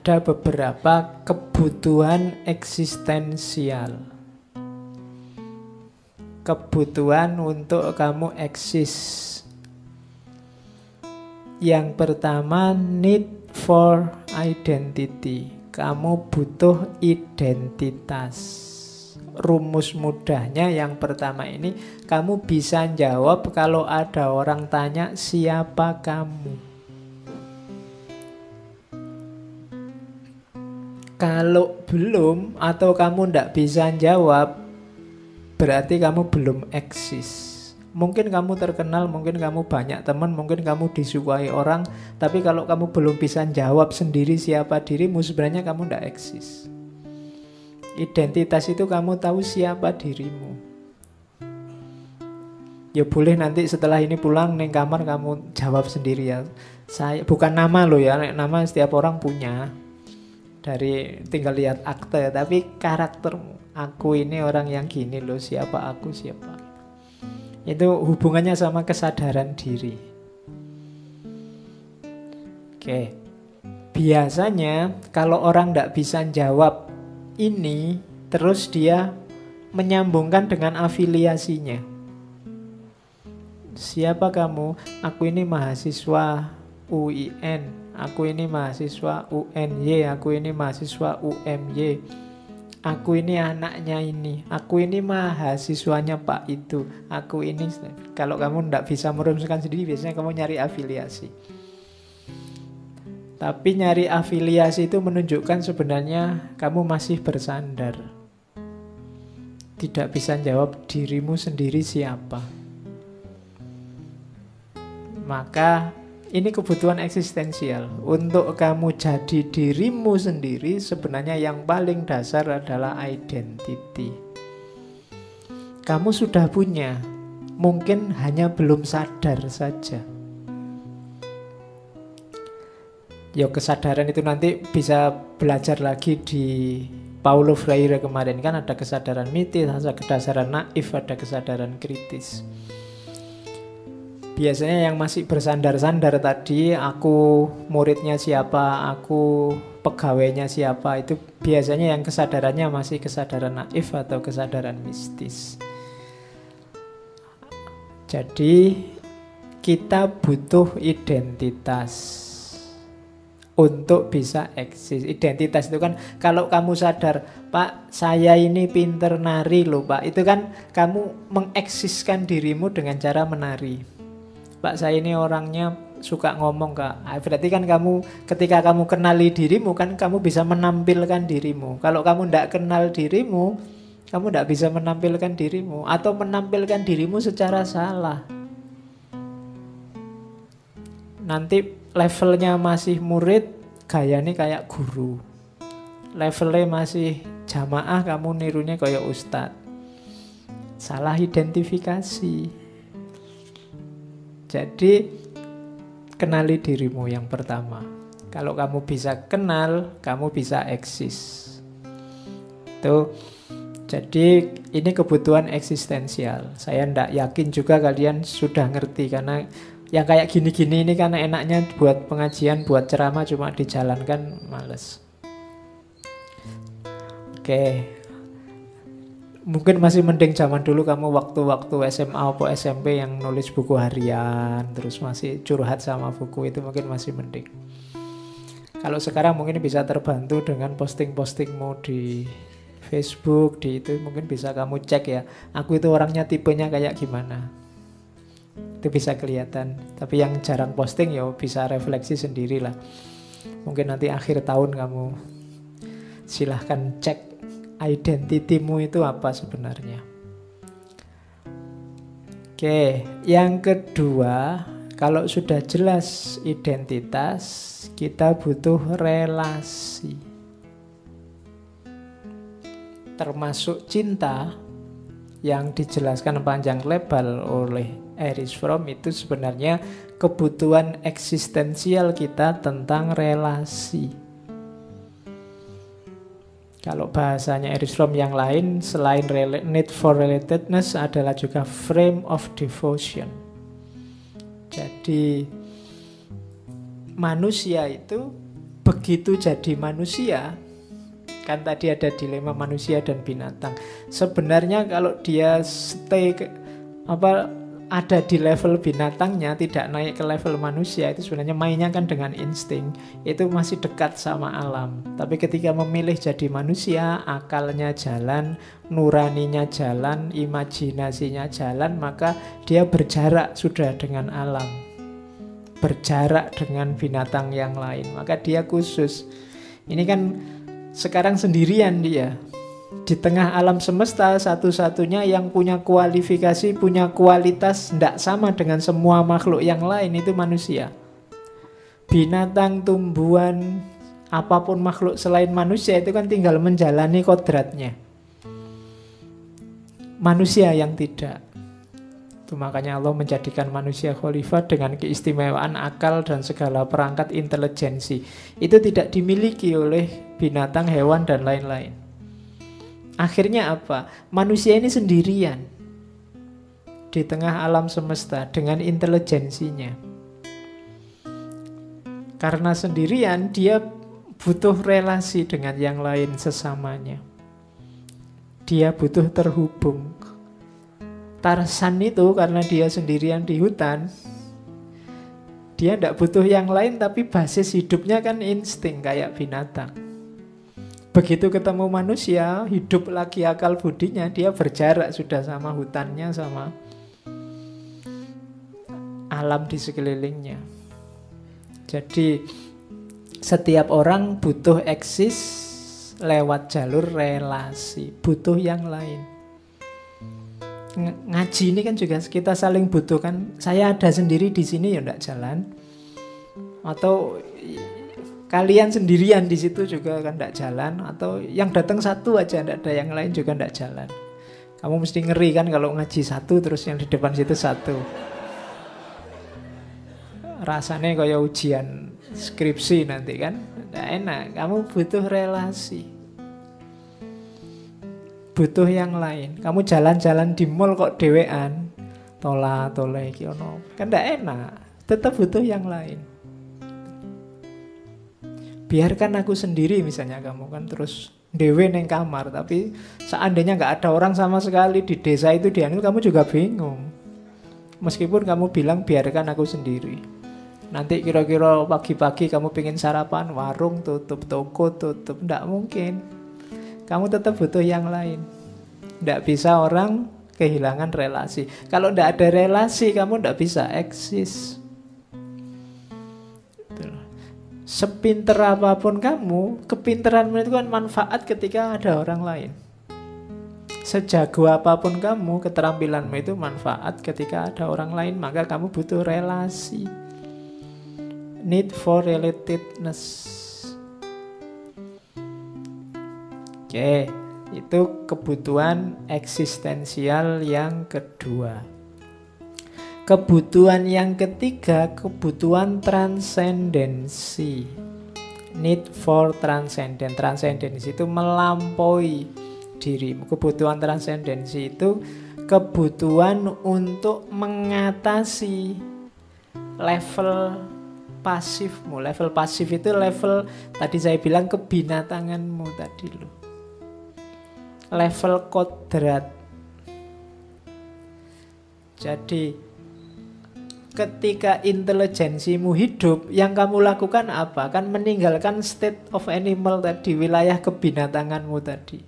ada beberapa kebutuhan eksistensial. Kebutuhan untuk kamu eksis. Yang pertama, need for identity. Kamu butuh identitas. Rumus mudahnya yang pertama ini, kamu bisa jawab kalau ada orang tanya siapa kamu. Kalau belum atau kamu tidak bisa jawab, berarti kamu belum eksis. Mungkin kamu terkenal, mungkin kamu banyak teman, mungkin kamu disukai orang, tapi kalau kamu belum bisa jawab sendiri siapa dirimu, sebenarnya kamu tidak eksis. Identitas itu kamu tahu siapa dirimu. Ya boleh nanti setelah ini pulang neng kamar kamu jawab sendiri ya. Saya bukan nama lo ya, nama setiap orang punya dari tinggal lihat akte tapi karakter aku ini orang yang gini loh siapa aku siapa itu hubungannya sama kesadaran diri. Oke. Biasanya kalau orang tidak bisa jawab ini terus dia menyambungkan dengan afiliasinya. Siapa kamu? Aku ini mahasiswa UIN Aku ini mahasiswa UNY, aku ini mahasiswa UMY. Aku ini anaknya ini, aku ini mahasiswanya Pak itu, aku ini kalau kamu tidak bisa merumuskan sendiri biasanya kamu nyari afiliasi. Tapi nyari afiliasi itu menunjukkan sebenarnya kamu masih bersandar. Tidak bisa jawab dirimu sendiri siapa. Maka ini kebutuhan eksistensial. Untuk kamu jadi dirimu sendiri, sebenarnya yang paling dasar adalah identity. Kamu sudah punya, mungkin hanya belum sadar saja. Yo kesadaran itu nanti bisa belajar lagi di Paulo Freire kemarin kan ada kesadaran mitis, ada kesadaran naif, ada kesadaran kritis biasanya yang masih bersandar-sandar tadi aku muridnya siapa aku pegawainya siapa itu biasanya yang kesadarannya masih kesadaran naif atau kesadaran mistis jadi kita butuh identitas untuk bisa eksis. Identitas itu kan kalau kamu sadar, Pak, saya ini pinter nari loh, Pak. Itu kan kamu mengeksiskan dirimu dengan cara menari. Pak saya ini orangnya suka ngomong kak. Ah, berarti kan kamu ketika kamu kenali dirimu kan kamu bisa menampilkan dirimu. Kalau kamu tidak kenal dirimu kamu tidak bisa menampilkan dirimu atau menampilkan dirimu secara salah. Nanti levelnya masih murid gaya ini kayak guru. Levelnya masih jamaah kamu nirunya kayak ustadz. Salah identifikasi jadi kenali dirimu yang pertama. Kalau kamu bisa kenal, kamu bisa eksis. Tuh. Jadi ini kebutuhan eksistensial. Saya tidak yakin juga kalian sudah ngerti karena yang kayak gini-gini ini karena enaknya buat pengajian, buat ceramah cuma dijalankan males. Oke, mungkin masih mending zaman dulu kamu waktu-waktu SMA atau SMP yang nulis buku harian terus masih curhat sama buku itu mungkin masih mending. Kalau sekarang mungkin bisa terbantu dengan posting-postingmu di Facebook di itu mungkin bisa kamu cek ya aku itu orangnya tipenya kayak gimana. Itu bisa kelihatan tapi yang jarang posting ya bisa refleksi sendiri lah mungkin nanti akhir tahun kamu silahkan cek identitimu itu apa sebenarnya. Oke, yang kedua, kalau sudah jelas identitas, kita butuh relasi. Termasuk cinta yang dijelaskan panjang lebar oleh Erich Fromm itu sebenarnya kebutuhan eksistensial kita tentang relasi. Kalau bahasanya Erich Fromm yang lain selain need for relatedness adalah juga frame of devotion. Jadi manusia itu begitu jadi manusia, kan tadi ada dilema manusia dan binatang. Sebenarnya kalau dia stay apa ada di level binatangnya tidak naik ke level manusia itu sebenarnya mainnya kan dengan insting. Itu masih dekat sama alam. Tapi ketika memilih jadi manusia akalnya jalan nuraninya jalan imajinasinya jalan maka dia berjarak sudah dengan alam. Berjarak dengan binatang yang lain. Maka dia khusus. Ini kan sekarang sendirian dia di tengah alam semesta satu-satunya yang punya kualifikasi, punya kualitas tidak sama dengan semua makhluk yang lain itu manusia. Binatang, tumbuhan, apa pun makhluk selain manusia itu kan tinggal menjalani kodratnya. Manusia yang tidak. Itu makanya Allah menjadikan manusia khalifah dengan keistimewaan akal dan segala perangkat intelijensi. Itu tidak dimiliki oleh binatang, hewan, dan lain-lain. Akhirnya apa? Manusia ini sendirian di tengah alam semesta dengan intelijensinya. Karena sendirian dia butuh relasi dengan yang lain sesamanya. Dia butuh terhubung. Tarsan itu karena dia sendirian di hutan, dia tidak butuh yang lain tapi basis hidupnya kan insting kayak binatang. Begitu ketemu manusia, hidup lagi akal budinya, dia berjarak sudah sama hutannya, sama alam di sekelilingnya. Jadi setiap orang butuh eksis lewat jalur relasi, butuh yang lain. Ngaji ini kan juga kita saling butuhkan. Saya ada sendiri di sini ya enggak jalan. Atau kalian sendirian di situ juga kan tidak jalan atau yang datang satu aja tidak ada yang lain juga tidak jalan. Kamu mesti ngeri kan kalau ngaji satu terus yang di depan situ satu. Rasanya kayak ujian skripsi nanti kan tidak enak. Kamu butuh relasi. Butuh yang lain. Kamu jalan-jalan di mall kok dewean. Tola toleh kan tidak enak. Tetap butuh yang lain biarkan aku sendiri misalnya kamu kan terus dewe neng kamar tapi seandainya nggak ada orang sama sekali di desa itu di anu kamu juga bingung. Meskipun kamu bilang biarkan aku sendiri. Nanti kira-kira pagi-pagi kamu pengen sarapan warung tutup toko tutup ndak mungkin. Kamu tetap butuh yang lain. Ndak bisa orang kehilangan relasi. Kalau ndak ada relasi kamu ndak bisa eksis sepinter apa pun kamu, kepinteranmu itu kan manfaat ketika ada orang lain. Sejago apa pun kamu, keterampilanmu itu manfaat ketika ada orang lain, maka kamu butuh relasi. Need for relatedness. Oke, itu kebutuhan eksistensial yang kedua. Kebutuhan yang ketiga, kebutuhan transendensi. Need for transcendent. Transendensi itu melampaui diri. Kebutuhan transendensi itu kebutuhan untuk mengatasi level pasifmu. Level pasif itu level tadi saya bilang kebinatanganmu tadi loh. Level kodrat. Jadi ketika intelijensimu hidup, yang kamu lakukan apa? Kan meninggalkan state of animal tadi, wilayah kebinatanganmu tadi.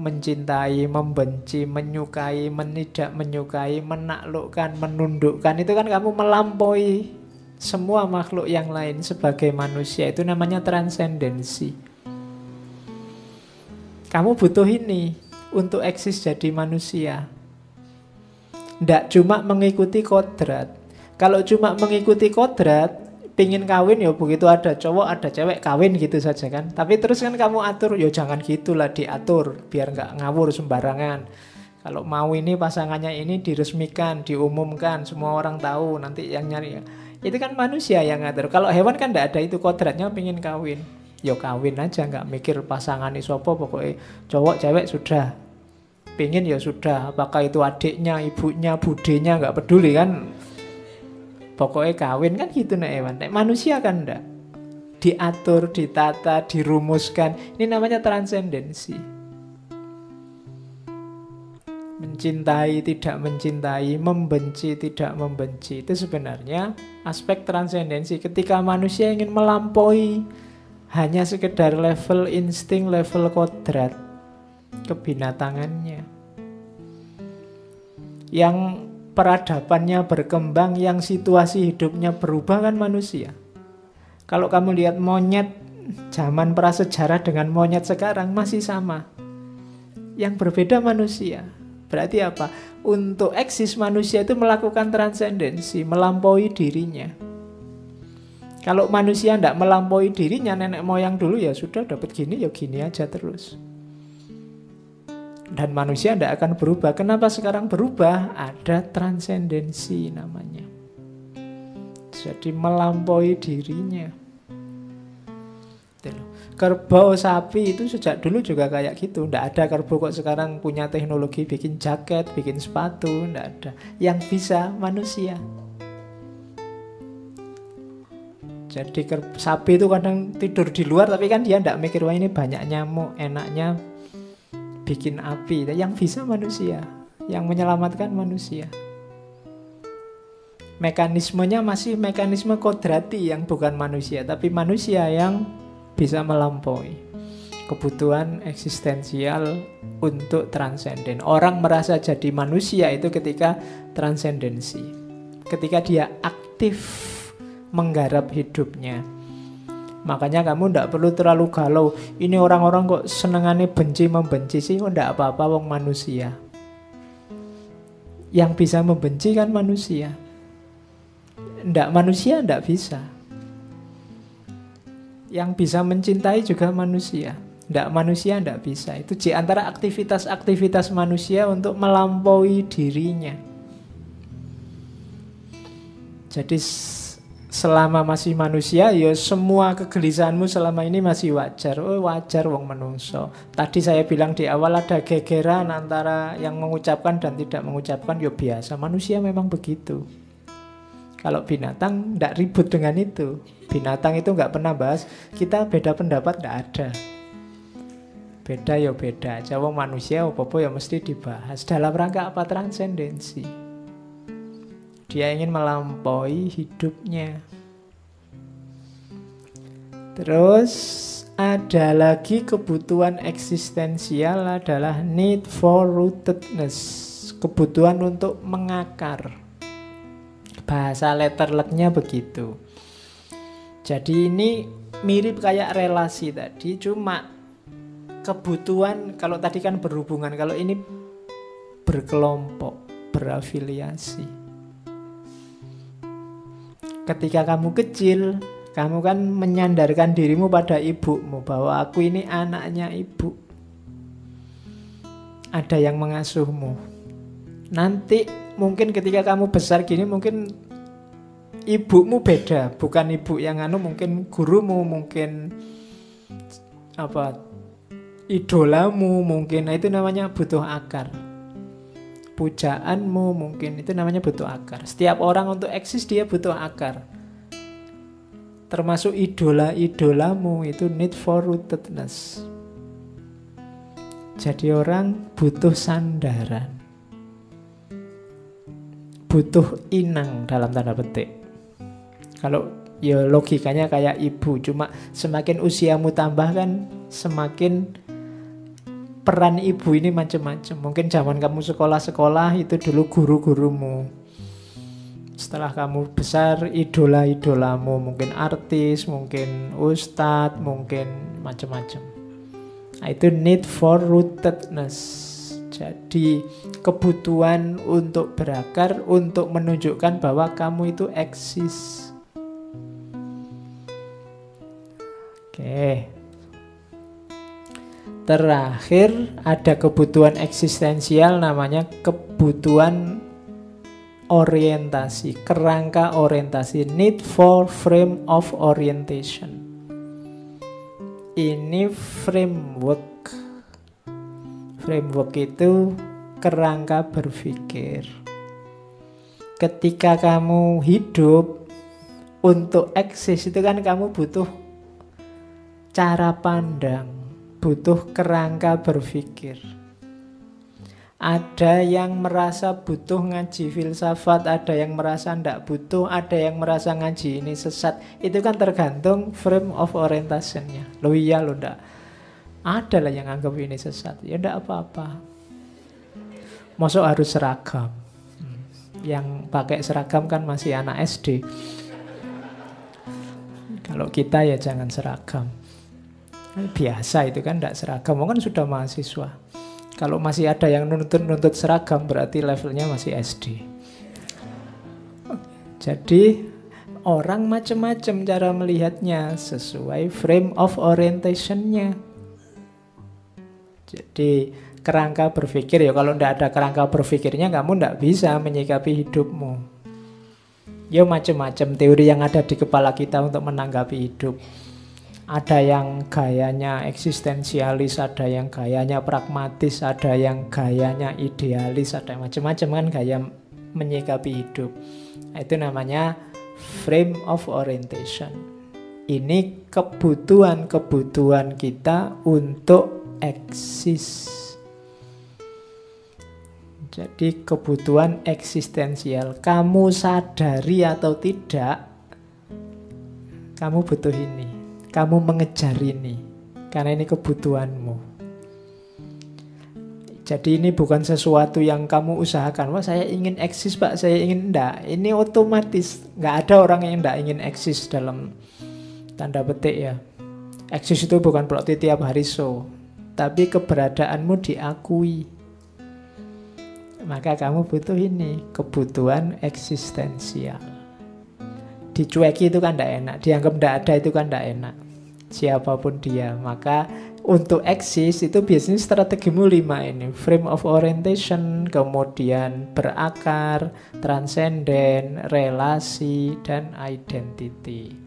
Mencintai, membenci, menyukai, menidak menyukai, menaklukkan, menundukkan, itu kan kamu melampaui semua makhluk yang lain sebagai manusia. Itu namanya transendensi. Kamu butuh ini untuk eksis jadi manusia. Tidak cuma mengikuti kodrat. Kalau cuma mengikuti kodrat, pingin kawin ya begitu ada cowok ada cewek kawin gitu saja kan. Tapi terus kan kamu atur, ya jangan gitulah diatur biar nggak ngawur sembarangan. Kalau mau ini pasangannya ini diresmikan, diumumkan, semua orang tahu nanti yang nyari. Itu kan manusia yang ngatur. Kalau hewan kan tidak ada itu kodratnya pingin kawin. Yo ya kawin aja nggak mikir pasangan isopo pokoknya cowok cewek sudah pingin ya sudah apakah itu adiknya ibunya budenya nggak peduli kan pokoknya kawin kan gitu nek hewan nek manusia kan enggak diatur, ditata, dirumuskan. Ini namanya transendensi. Mencintai, tidak mencintai, membenci, tidak membenci. Itu sebenarnya aspek transendensi. Ketika manusia ingin melampaui hanya sekedar level insting, level kodrat kebinatangannya. Yang peradabannya berkembang, yang situasi hidupnya berubah kan manusia. Kalau kamu lihat monyet zaman prasejarah dengan monyet sekarang masih sama. Yang berbeda manusia. Berarti apa? Untuk eksis manusia itu melakukan transendensi, melampaui dirinya. Kalau manusia tidak melampaui dirinya, nenek moyang dulu ya sudah dapat gini ya gini aja terus. Dan manusia tidak akan berubah. Kenapa sekarang berubah? Ada transendensi namanya. Jadi melampaui dirinya. Kerbau sapi itu sejak dulu juga kayak gitu. Tidak ada kerbau kok sekarang punya teknologi bikin jaket, bikin sepatu. Tidak ada. Yang bisa manusia. Jadi sapi itu kadang tidur di luar tapi kan dia tidak mikir wah ini banyak nyamuk, enaknya bikin api. Yang bisa manusia, yang menyelamatkan manusia. Mekanismenya masih mekanisme kodrati yang bukan manusia, tapi manusia yang bisa melampaui kebutuhan eksistensial untuk transenden. Orang merasa jadi manusia itu ketika transendensi. Ketika dia aktif menggarap hidupnya. Makanya kamu tidak perlu terlalu galau. Ini orang-orang kok senengannya benci membenci sih, kok tidak apa-apa wong manusia. Yang bisa membenci kan manusia. Tidak manusia tidak bisa. Yang bisa mencintai juga manusia. Tidak manusia tidak bisa. Itu di antara aktivitas-aktivitas manusia untuk melampaui dirinya. Jadi selama masih manusia ya semua kegelisahanmu selama ini masih wajar. Oh wajar wong menungso. Tadi saya bilang di awal ada gegeran antara yang mengucapkan dan tidak mengucapkan ya biasa. Manusia memang begitu. Kalau binatang tidak ribut dengan itu. Binatang itu nggak pernah bahas. Kita beda pendapat tidak ada. Beda ya beda. Wong manusia apa-apa ya mesti dibahas. Dalam rangka apa transendensi. Dia ingin melampaui hidupnya. Terus ada lagi kebutuhan eksistensial adalah need for rootedness. Kebutuhan untuk mengakar bahasa letterletnya begitu. Jadi ini mirip kayak relasi tadi, cuma kebutuhan kalau tadi kan berhubungan, kalau ini berkelompok, berafiliasi. Ketika kamu kecil, kamu kan menyandarkan dirimu pada ibumu bahwa aku ini anaknya ibu. Ada yang mengasuhmu. Nanti mungkin ketika kamu besar gini mungkin ibumu beda, bukan ibu yang anu mungkin gurumu, mungkin apa idolamu mungkin nah, itu namanya butuh akar. Pujaanmu mungkin itu namanya butuh akar. Setiap orang untuk eksis dia butuh akar. Termasuk idola-idolamu itu need for rootedness. Jadi orang butuh sandaran butuh inang dalam tanda petik. Kalau ya logikanya kayak ibu, cuma semakin usiamu tambah kan semakin peran ibu ini macam-macam. Mungkin zaman kamu sekolah-sekolah itu dulu guru-gurumu. Setelah kamu besar idola-idolamu, mungkin artis, mungkin ustadz, mungkin macam-macam. Nah, itu need for rootedness jadi kebutuhan untuk berakar untuk menunjukkan bahwa kamu itu eksis. Oke. Terakhir ada kebutuhan eksistensial namanya kebutuhan orientasi, kerangka orientasi, need for frame of orientation. Ini framework Framework itu kerangka berpikir. Ketika kamu hidup untuk eksis itu kan kamu butuh cara pandang, butuh kerangka berpikir. Ada yang merasa butuh ngaji filsafat, ada yang merasa tidak butuh, ada yang merasa ngaji ini sesat. Itu kan tergantung frame of orientationnya. Lo iya lo ndak. Ada lah yang anggap ini sesat. Ya ndak apa-apa. Masuk harus seragam. Hmm. Yang pakai seragam kan masih anak SD. Kalau kita ya jangan seragam. Biasa itu kan tidak seragam. Kan sudah mahasiswa. Kalau masih ada yang nuntut-nuntut seragam berarti levelnya masih SD. Jadi orang macam-macam cara melihatnya sesuai frame of orientationnya. Jadi kerangka berpikir ya kalau tidak ada kerangka berpikirnya kamu tidak bisa menyikapi hidupmu. Ya macam-macam teori yang ada di kepala kita untuk menanggapi hidup ada yang gayanya eksistensialis, ada yang gayanya pragmatis, ada yang gayanya idealis, ada macam-macam kan gaya menyikapi hidup. Itu namanya frame of orientation. Ini kebutuhan-kebutuhan kita untuk eksis. Jadi kebutuhan eksistensial. Kamu sadari atau tidak, kamu butuh ini kamu mengejar ini karena ini kebutuhanmu. Jadi ini bukan sesuatu yang kamu usahakan. Wah saya ingin eksis pak, saya ingin enggak. Ini otomatis. Nggak ada orang yang enggak ingin eksis dalam tanda petik ya. Eksis itu bukan berarti tiap hari so. Tapi keberadaanmu diakui. Maka kamu butuh ini. Kebutuhan eksistensial dicueki itu kan tidak enak, dianggap tidak ada itu kan tidak enak. Siapa pun dia, maka untuk eksis itu biasanya strategimu lima ini. Frame of orientation kemudian berakar transenden relasi dan identity